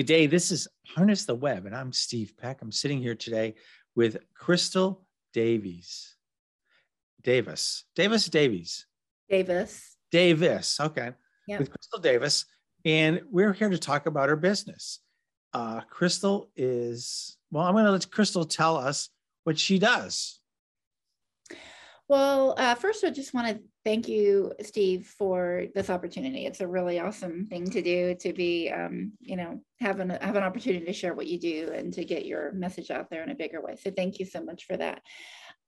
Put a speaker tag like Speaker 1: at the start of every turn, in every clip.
Speaker 1: good day. This is Harness the Web, and I'm Steve Peck. I'm sitting here today with Crystal Davies. Davis. Davis Davies.
Speaker 2: Davis.
Speaker 1: Davis. Okay. Yep. With Crystal Davis. And we're here to talk about her business. Uh, Crystal is, well, I'm going to let Crystal tell us what she does.
Speaker 2: Well, uh, first, I just want to thank you, Steve, for this opportunity. It's a really awesome thing to do to be, um, you know, have an have an opportunity to share what you do and to get your message out there in a bigger way. So, thank you so much for that.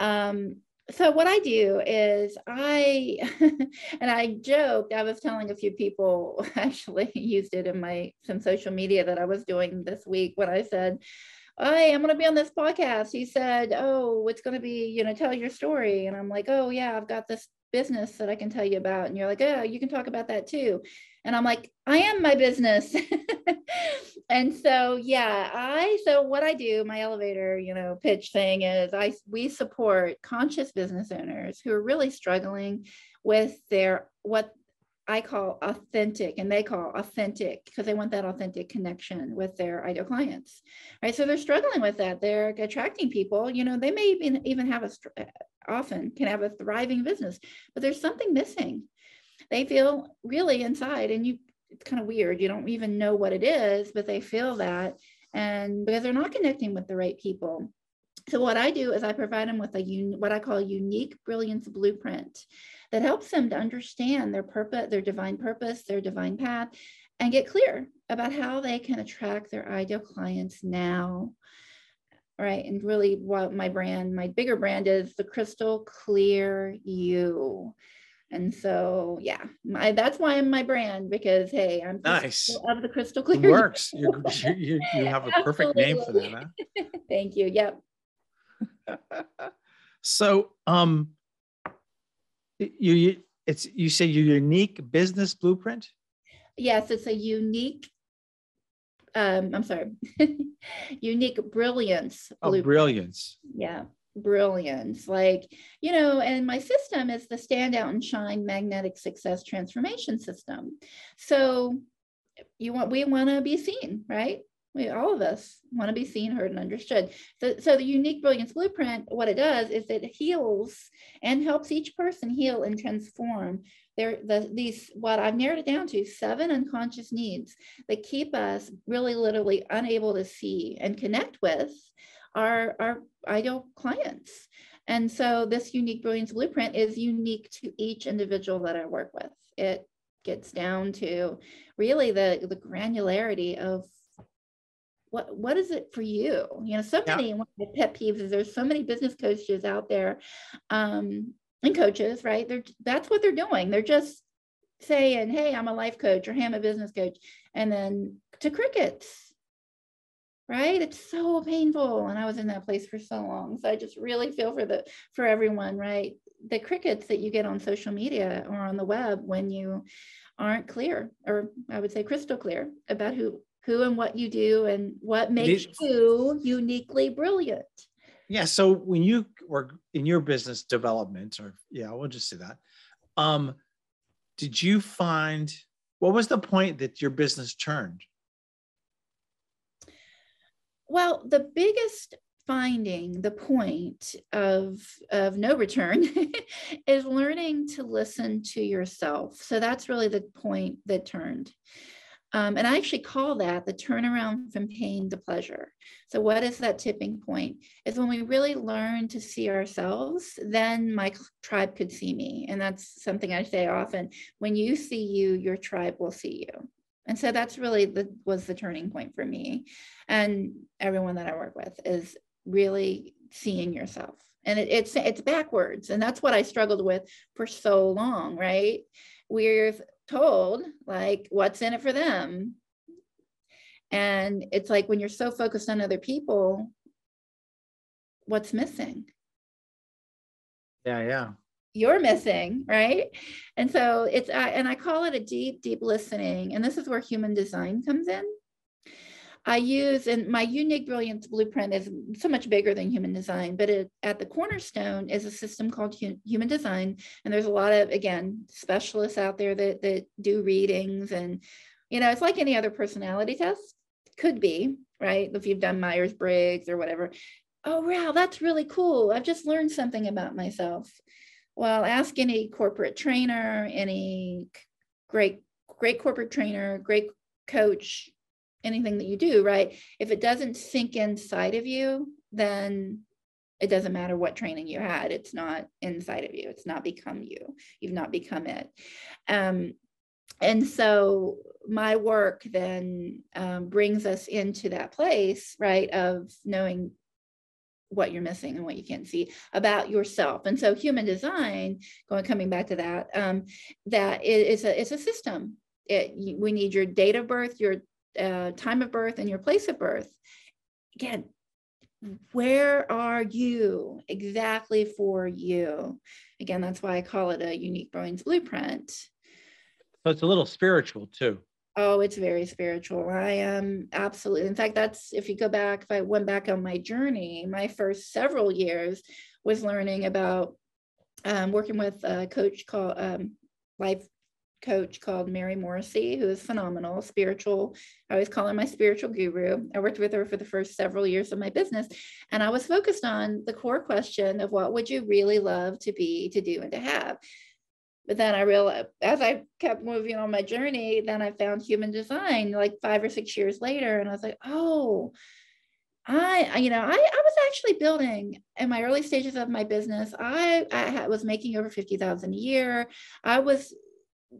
Speaker 2: Um, so what I do is I, and I joked, I was telling a few people actually used it in my some social media that I was doing this week when I said, hey, I'm going to be on this podcast. He said, oh, it's going to be, you know, tell your story. And I'm like, oh, yeah, I've got this business that I can tell you about. And you're like, oh, you can talk about that too. And I'm like, I am my business. and so, yeah, I, so what I do, my elevator, you know, pitch thing is I, we support conscious business owners who are really struggling with their, what I call authentic and they call authentic because they want that authentic connection with their ideal clients. Right. So they're struggling with that. They're attracting people, you know, they may even, even have a, uh, often can have a thriving business, but there's something missing. They feel really inside and you, it's kind of weird. You don't even know what it is, but they feel that. And because they're not connecting with the right people. So what I do is I provide them with a un, what I call unique brilliance blueprint that helps them to understand their purpose, their divine purpose, their divine path, and get clear about how they can attract their ideal clients now. Right. And really, what my brand, my bigger brand is the crystal clear you. And so, yeah, my, that's why I'm my brand because hey, I'm
Speaker 1: nice
Speaker 2: of the crystal clear.
Speaker 1: It works. you you, you have a perfect name for that. Huh?
Speaker 2: Thank you. Yep.
Speaker 1: so, um, you it's you say your unique business blueprint?
Speaker 2: Yes it's a unique um i'm sorry unique brilliance
Speaker 1: oh brilliance.
Speaker 2: Yeah brilliance. Like you know and my system is the standout and shine magnetic success transformation system. So you want we want to be seen right we all of us want to be seen, heard, and understood. So, so the unique brilliance blueprint, what it does is it heals and helps each person heal and transform their the these what I've narrowed it down to seven unconscious needs that keep us really literally unable to see and connect with our our ideal clients. And so this unique brilliance blueprint is unique to each individual that I work with. It gets down to really the the granularity of what what is it for you? You know so many one of pet peeves is there's so many business coaches out there um and coaches right? They're that's what they're doing. They're just saying hey i'm a life coach or hey i'm a business coach and then to crickets. Right? It's so painful and i was in that place for so long so i just really feel for the for everyone right? The crickets that you get on social media or on the web when you aren't clear or i would say crystal clear about who who and what you do and what makes These, you uniquely brilliant.
Speaker 1: Yeah. So when you were in your business development, or yeah, we'll just say that. Um, did you find what was the point that your business turned?
Speaker 2: Well, the biggest finding the point of of no return is learning to listen to yourself so that's really the point that turned um, and I actually call that the turnaround from pain to pleasure. So, what is that tipping point? Is when we really learn to see ourselves, then my tribe could see me. And that's something I say often when you see you, your tribe will see you. And so that's really the was the turning point for me and everyone that I work with is really seeing yourself. And it, it's it's backwards. And that's what I struggled with for so long, right? We're told like what's in it for them? And it's like when you're so focused on other people what's missing?
Speaker 1: Yeah yeah.
Speaker 2: You're missing right? And so it's uh, and i call it a deep deep listening and this is where human design comes in I use, and my unique brilliance blueprint is so much bigger than human design, but it, at the cornerstone is a system called human design. And there's a lot of, again, specialists out there that, that do readings. And, you know, it's like any other personality test. could be, right? If you've done Myers Briggs or whatever. Oh, wow, that's really cool. I've just learned something about myself. Well, ask any corporate trainer, any great, great corporate trainer, great coach, anything that you do, right? If it doesn't sink inside of you, then it doesn't matter what training you had. It's not inside of you. It's not become you. You've not become it. Um, and so my work then um, brings us into that place, right, of knowing what you're missing and what you can't see about yourself. And so human design, going coming back to that, um, that is a it's a system. It, we need your date of birth, your uh, time of birth, and your place of birth. Again, where are you exactly for you? Again, that's why I call it a unique brilliance blueprint.
Speaker 1: So it's a little spiritual too.
Speaker 2: Oh, it's very spiritual. I am absolutely. In fact, that's if you go back, if I went back on my journey, my first several years was learning about um, working with a coach called um, life coach called Mary Morrissey, who is phenomenal, spiritual. I always call her my spiritual guru. I worked with her for the first several years of my business. And I was focused on the core question of what would you really love to be, to do, and to have. But then I realized as I kept moving on my journey, then I found human design like five or six years later. And I was like, oh, I, you know, I, I was actually building in my early stages of my business. I, I was making over 50,000 a year. I was,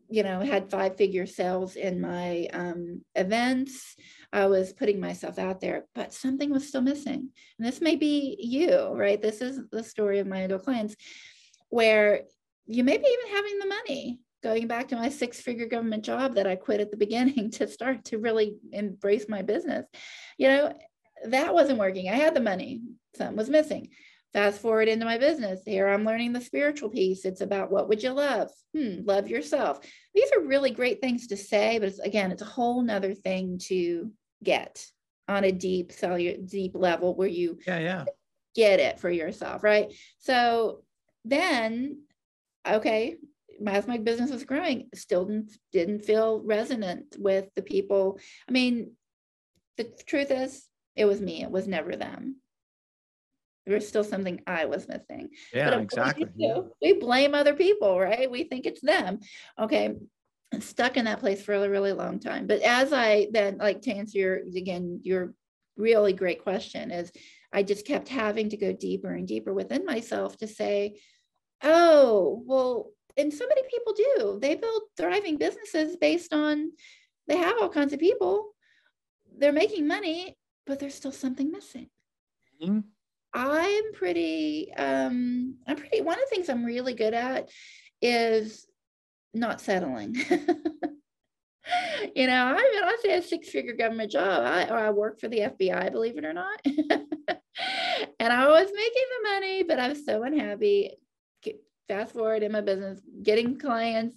Speaker 2: you know, had five figure sales in my um, events. I was putting myself out there, but something was still missing. And this may be you, right? This is the story of my adult clients where you may be even having the money going back to my six figure government job that I quit at the beginning to start to really embrace my business. You know, that wasn't working. I had the money, something was missing. Fast forward into my business. Here I'm learning the spiritual piece. It's about what would you love? Hmm, love yourself. These are really great things to say, but it's, again, it's a whole nother thing to get on a deep cellular, deep level where you
Speaker 1: yeah, yeah.
Speaker 2: get it for yourself, right? So then okay, as my business was growing, still didn't, didn't feel resonant with the people. I mean, the truth is, it was me, it was never them. There was still something I was missing.
Speaker 1: Yeah, exactly.
Speaker 2: We, we blame other people, right? We think it's them. Okay. I'm stuck in that place for a really long time. But as I then, like to answer your, again, your really great question is I just kept having to go deeper and deeper within myself to say, Oh, well, and so many people do. They build thriving businesses based on they have all kinds of people. They're making money, but there's still something missing. Mm-hmm. I'm pretty um I'm pretty one of the things I'm really good at is not settling. you know, I mean, I say a six-figure government job. I I work for the FBI, believe it or not. and I was making the money, but I was so unhappy fast forward in my business, getting clients,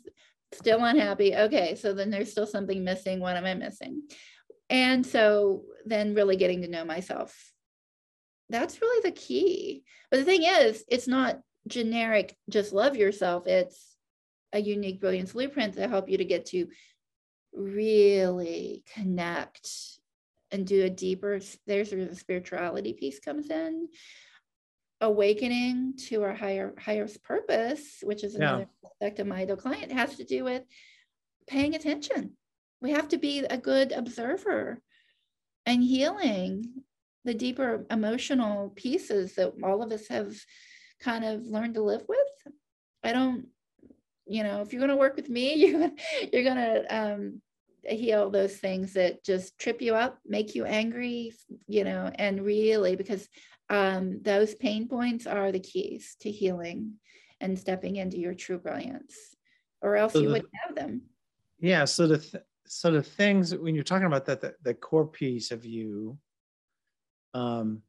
Speaker 2: still unhappy. Okay, so then there's still something missing. What am I missing? And so then really getting to know myself. That's really the key. But the thing is, it's not generic, just love yourself. It's a unique brilliance blueprint to help you to get to really connect and do a deeper there's where the spirituality piece comes in awakening to our higher highest purpose, which is another yeah. aspect of my ideal client, has to do with paying attention. We have to be a good observer and healing the deeper emotional pieces that all of us have kind of learned to live with. I don't, you know, if you're going to work with me, you're you're going to um, heal those things that just trip you up, make you angry, you know, and really because um, those pain points are the keys to healing and stepping into your true brilliance, or else so you the, wouldn't have them.
Speaker 1: Yeah. So the th- so the things when you're talking about that, the, the core piece of you, um,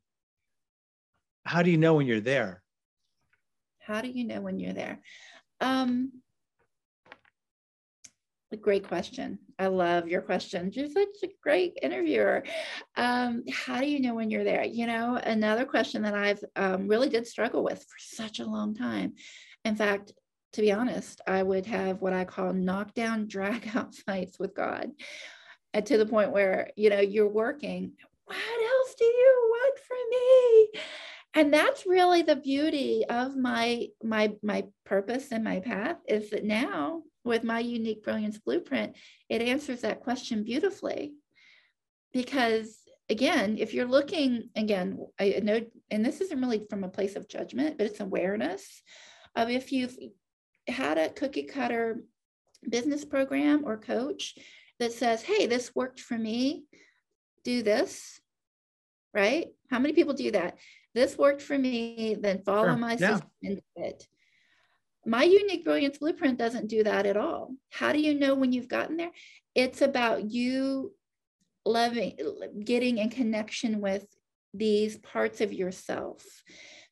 Speaker 1: how do you know when you're there?
Speaker 2: How do you know when you're there? Um, a great question. I love your question. You're such a great interviewer. Um, how do you know when you're there? You know, another question that I've um, really did struggle with for such a long time. In fact, to be honest, I would have what I call knockdown, drag out fights with God. and to the point where you know you're working what else do you want from me? And that's really the beauty of my my my purpose and my path is that now with my unique brilliance blueprint it answers that question beautifully. Because again if you're looking again i know and this isn't really from a place of judgment but it's awareness of if you've had a cookie cutter business program or coach that says hey this worked for me do this right? How many people do that? This worked for me then follow sure. my yeah. system and do it. My unique brilliance blueprint doesn't do that at all. How do you know when you've gotten there? It's about you loving getting in connection with these parts of yourself.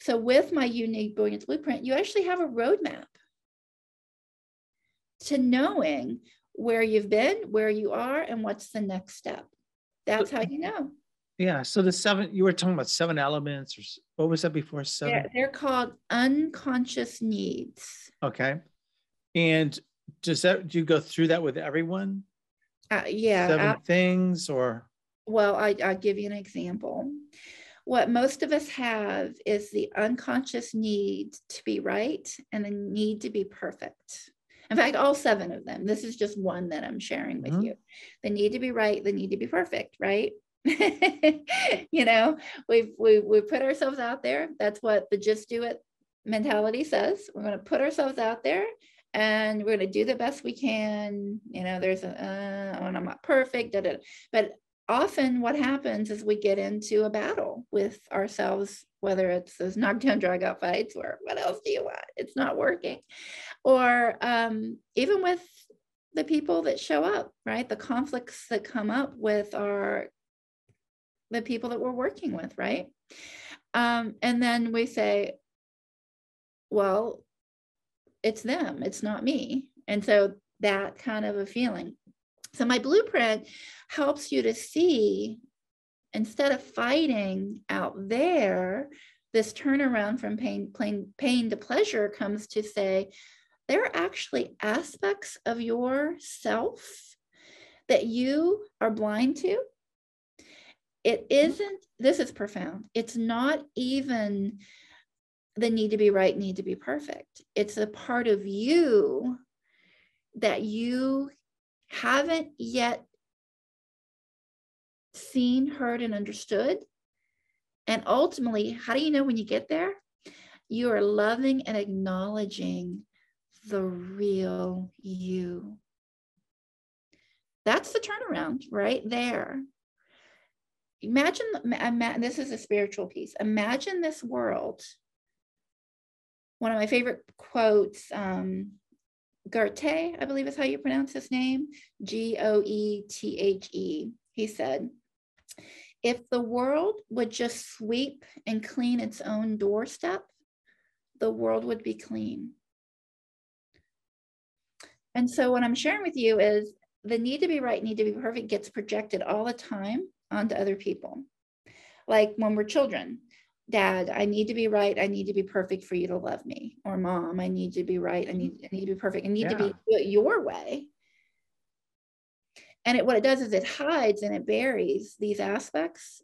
Speaker 2: So with my unique brilliance blueprint you actually have a roadmap to knowing where you've been where you are and what's the next step that's how you know
Speaker 1: yeah so the seven you were talking about seven elements or what was that before seven
Speaker 2: they're, they're called unconscious needs
Speaker 1: okay and does that do you go through that with everyone
Speaker 2: uh, yeah.
Speaker 1: Seven I, things or?
Speaker 2: Well, I, I'll give you an example. What most of us have is the unconscious need to be right and the need to be perfect. In fact, all seven of them. This is just one that I'm sharing with mm-hmm. you. They need to be right, They need to be perfect, right? you know, we've we we put ourselves out there. That's what the just do it mentality says. We're going to put ourselves out there and we're going to do the best we can you know there's a uh, oh, i'm not perfect da, da. but often what happens is we get into a battle with ourselves whether it's those knockdown drag out fights or what else do you want? It's not working. Or um, even with the people that show up right? The conflicts that come up with our the people that we're working with right? Um, and then we say well it's them, it's not me. And so that kind of a feeling. So my blueprint helps you to see instead of fighting out there, this turnaround from pain, pain, pain to pleasure comes to say, there are actually aspects of yourself that you are blind to. It mm-hmm. isn't, this is profound. It's not even the need to be right, need to be perfect. It's a part of you that you haven't yet seen, heard, and understood. And ultimately, how do you know when you get there? You are loving and acknowledging the real you. That's the turnaround right there. Imagine, this is a spiritual piece. Imagine this world one of my favorite quotes, um, Goethe, I believe is how you pronounce his name, G O E T H E. He said, If the world would just sweep and clean its own doorstep, the world would be clean. And so, what I'm sharing with you is the need to be right, need to be perfect gets projected all the time onto other people. Like when we're children, dad i need to be right i need to be perfect for you to love me. Or mom i need to be right i mm-hmm. need, I need to be perfect i need yeah. to be your way. And it, what it does is it hides and it buries these aspects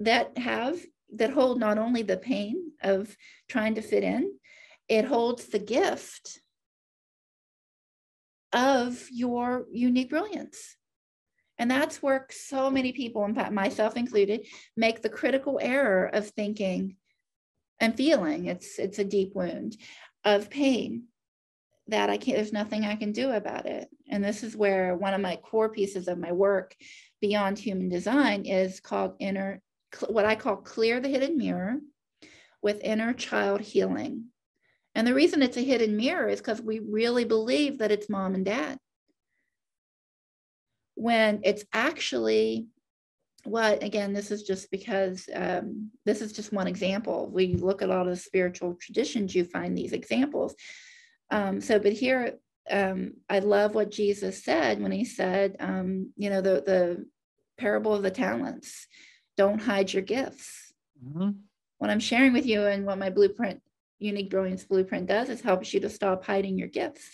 Speaker 2: that have that hold not only the pain of trying to fit in it holds the gift of your unique brilliance and that's where so many people, fact, myself included, make the critical error of thinking and feeling it's it's a deep wound of pain that I can't, there's nothing I can do about it. And this is where one of my core pieces of my work beyond human design is called inner, what I call clear the hidden mirror with inner child healing. And the reason it's a hidden mirror is because we really believe that it's mom and dad when it's actually what again this is just because um, this is just one example. We look at all the spiritual traditions you find these examples. Um, so but here um, i love what jesus said when he said um, you know the the parable of the talents don't hide your gifts. Mm-hmm. what i'm sharing with you and what my blueprint unique brilliance blueprint does is helps you to stop hiding your gifts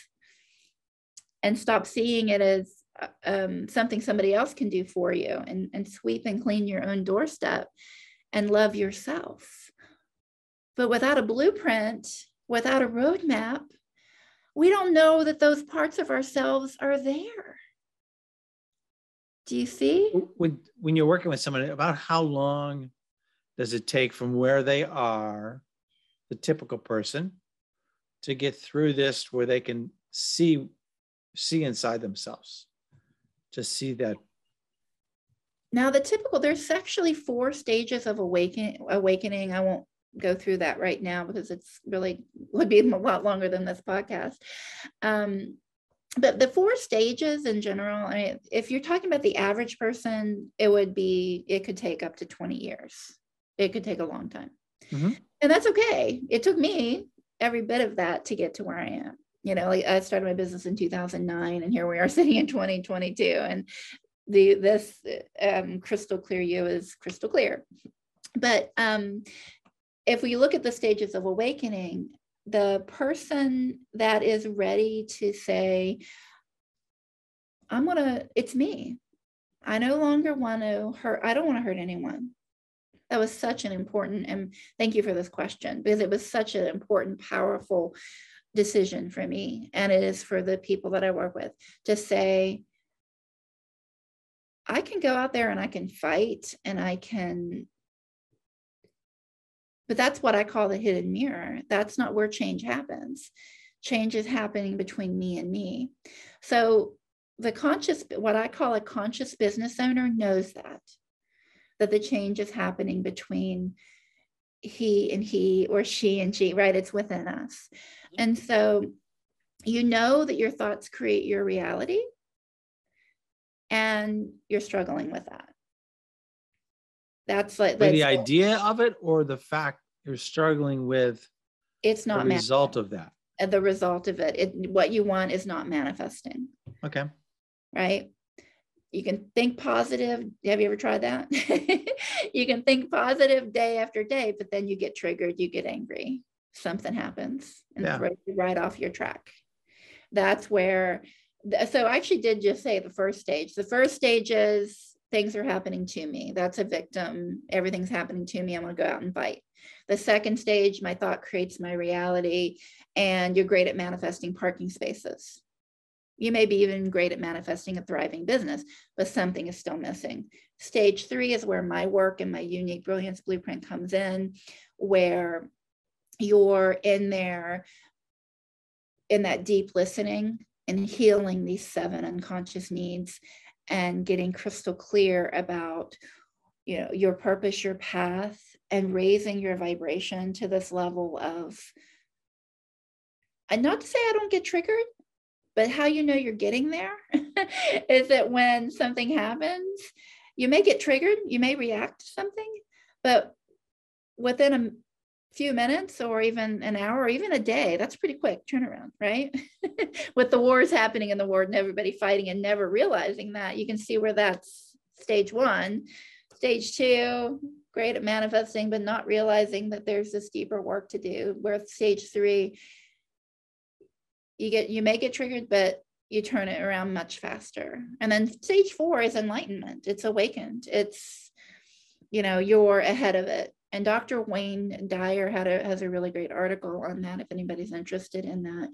Speaker 2: and stop seeing it as um, something somebody else can do for you and, and sweep and clean your own doorstep and love yourself. But without a blueprint, without a roadmap, we don't know that those parts of ourselves are there. Do you see?
Speaker 1: When, when you're working with someone, about how long does it take from where they are, the typical person, to get through this where they can see see inside themselves? Just see that.
Speaker 2: Now the typical, there's actually four stages of awakening awakening. I won't go through that right now because it's really would be a lot longer than this podcast. Um, but the four stages in general, I mean, if you're talking about the average person, it would be, it could take up to 20 years. It could take a long time. Mm-hmm. And that's okay. It took me every bit of that to get to where I am. You know, like I started my business in 2009 and here we are sitting in 2022 and the this um, crystal clear you is crystal clear. But um, if we look at the stages of awakening, the person that is ready to say, I'm gonna, it's me. I no longer want to hurt, I don't want to hurt anyone. That was such an important, and thank you for this question because it was such an important, powerful decision for me. And it is for the people that I work with to say, I can go out there and I can fight and I can but that's what I call the hidden mirror. That's not where change happens. Change is happening between me and me. So the conscious, what I call a conscious business owner, knows that, that the change is happening between he and he or she and she, right? It's within us. And so you know that your thoughts create your reality and you're struggling with that. That's like
Speaker 1: the idea of it or the fact you're struggling with
Speaker 2: it's not
Speaker 1: the result of that.
Speaker 2: The result of it. it. What you want is not manifesting.
Speaker 1: Okay.
Speaker 2: Right. You can think positive. Have you ever tried that? you can think positive day after day, but then you get triggered, you get angry, something happens and yeah. throws you right off your track. That's where so I actually did just say the first stage. The first stage is things are happening to me. That's a victim. Everything's happening to me. I'm going to go out and fight. The second stage, my thought creates my reality, and you're great at manifesting parking spaces. You may be even great at manifesting a thriving business, but something is still missing. Stage three is where my work and my unique brilliance blueprint comes in, where you're in there in that deep listening and healing these seven unconscious needs and getting crystal clear about you know your purpose your path and raising your vibration to this level of and not to say i don't get triggered but how you know you're getting there is that when something happens you may get triggered you may react to something but within a few minutes or even an hour or even a day that's pretty quick turnaround right? With the wars happening in the world and everybody fighting and never realizing that you can see where that's stage one. Stage two great at manifesting but not realizing that there's this deeper work to do. Where stage three you get you may get triggered but you turn it around much faster. And then stage four is enlightenment. It's awakened. It's you know you're ahead of it. And Dr. Wayne Dyer had a, has a really great article on that if anybody's interested in that,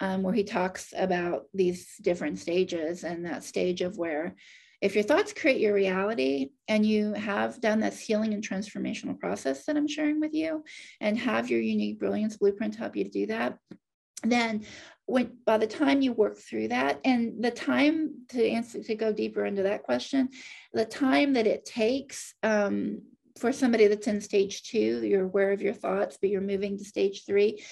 Speaker 2: um, where he talks about these different stages and that stage of where if your thoughts create your reality and you have done this healing and transformational process that I'm sharing with you and have your unique brilliance blueprint help you to do that, then when by the time you work through that and the time to answer to go deeper into that question the time that it takes um, for somebody that's in stage two, you're aware of your thoughts, but you're moving to stage three,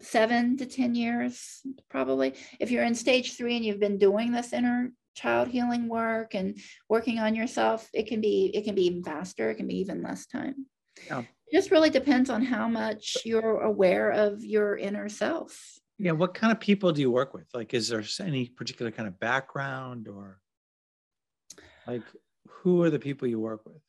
Speaker 2: seven to 10 years, probably. If you're in stage three and you've been doing this inner child healing work and working on yourself, it can be, it can be even faster. It can be even less time. Yeah. It just really depends on how much you're aware of your inner self.
Speaker 1: Yeah. What kind of people do you work with? Like, is there any particular kind of background or like who are the people you work with?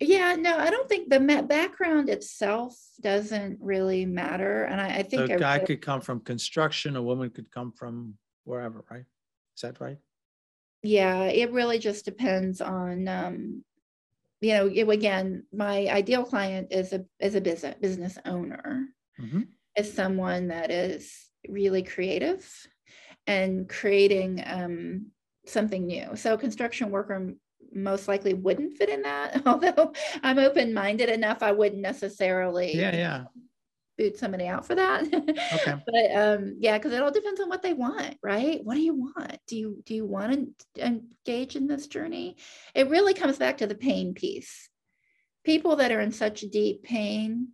Speaker 2: Yeah, no, I don't think the background itself doesn't really matter. And I, I think
Speaker 1: a guy really, could come from construction, a woman could come from wherever, right? Is that right?
Speaker 2: yeah, it really just depends on, um, you know, it- again, my ideal client is a, is a business, business owner.
Speaker 1: Mhm.
Speaker 2: Is someone that is really creative and creating, um, something new. So construction worker most likely wouldn't fit in that, although I'm open-minded enough, I wouldn't necessarily
Speaker 1: Yeah, yeah.
Speaker 2: boot somebody out for that.
Speaker 1: Okay.
Speaker 2: But um, yeah, because it all depends on what they want, right? What do you want? Do you do you want to engage in this journey? It really comes back to the pain piece. People that are in such deep pain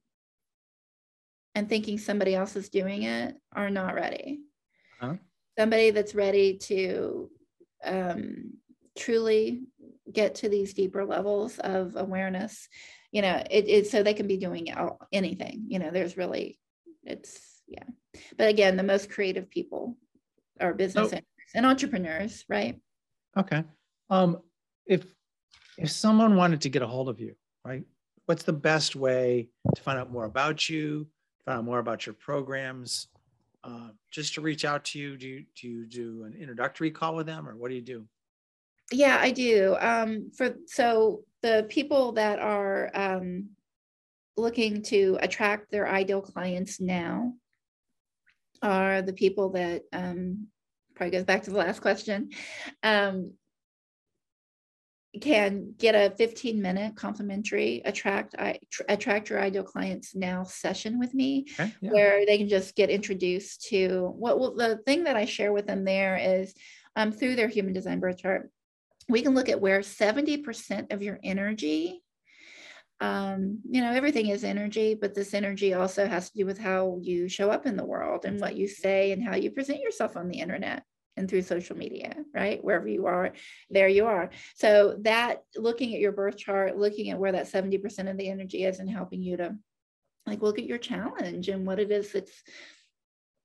Speaker 2: and thinking somebody else is doing it are not ready.
Speaker 1: Uh-huh.
Speaker 2: Somebody that's ready to um, truly get to these deeper levels of awareness, you know, it is so they can be doing all- anything. You know, there's really, it's yeah. But again, the most creative people are business
Speaker 1: So-
Speaker 2: owners and entrepreneurs, right?
Speaker 1: Okay. Um, if if someone wanted to get a hold of you, right? What's the best way to find out more about you, find out more about your programs? Uh, just to reach out to you, do you do you do an introductory call with them, or what do you do?
Speaker 2: Yeah, I do. Um, for so the people that are um, looking to attract their ideal clients now are the people that um, probably goes back to the last question. Um, can get a 15 minute complimentary attract I tr- attract your ideal clients now session with me
Speaker 1: Okay. Yeah.
Speaker 2: where they can just get introduced to what well, the thing that I share with them there is um, through their human design birth chart, we can look at where 70% of your energy, um, you know, everything is energy, but this energy also has to do with how you show up in the world and what you say and how you present yourself on the internet and through social media, right? Wherever you are, there you are. So that looking at your birth chart, looking at where that 70% of the energy is and helping you to like look at your challenge and what it is that's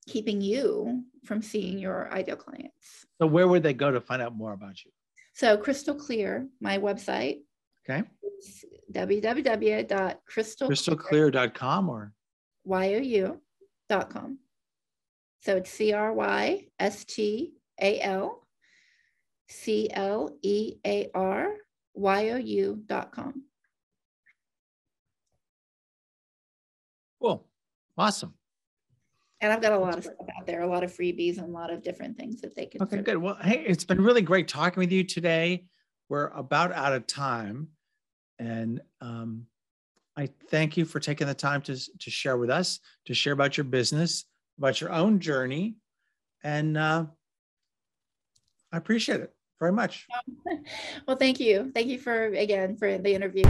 Speaker 2: keeping you from seeing your ideal clients.
Speaker 1: So where would they go to find out more about you?
Speaker 2: So Crystal Clear, my website
Speaker 1: Okay.
Speaker 2: is www.crystal
Speaker 1: Crystalclear.com or
Speaker 2: you.com. So it's C R Y S T A L C L E A R Y O com.
Speaker 1: cool. Awesome.
Speaker 2: And I've got a lot of stuff out there, a lot of freebies and a lot of different things that they can.
Speaker 1: Okay,
Speaker 2: of-
Speaker 1: good. Well, hey, it's been really great talking with you today. We're about out of time. And um, I thank you for taking the time to, to share with us, to share about your business, about your own journey. And uh, I appreciate it very much.
Speaker 2: Well, thank you. Thank you for, again, for the interview.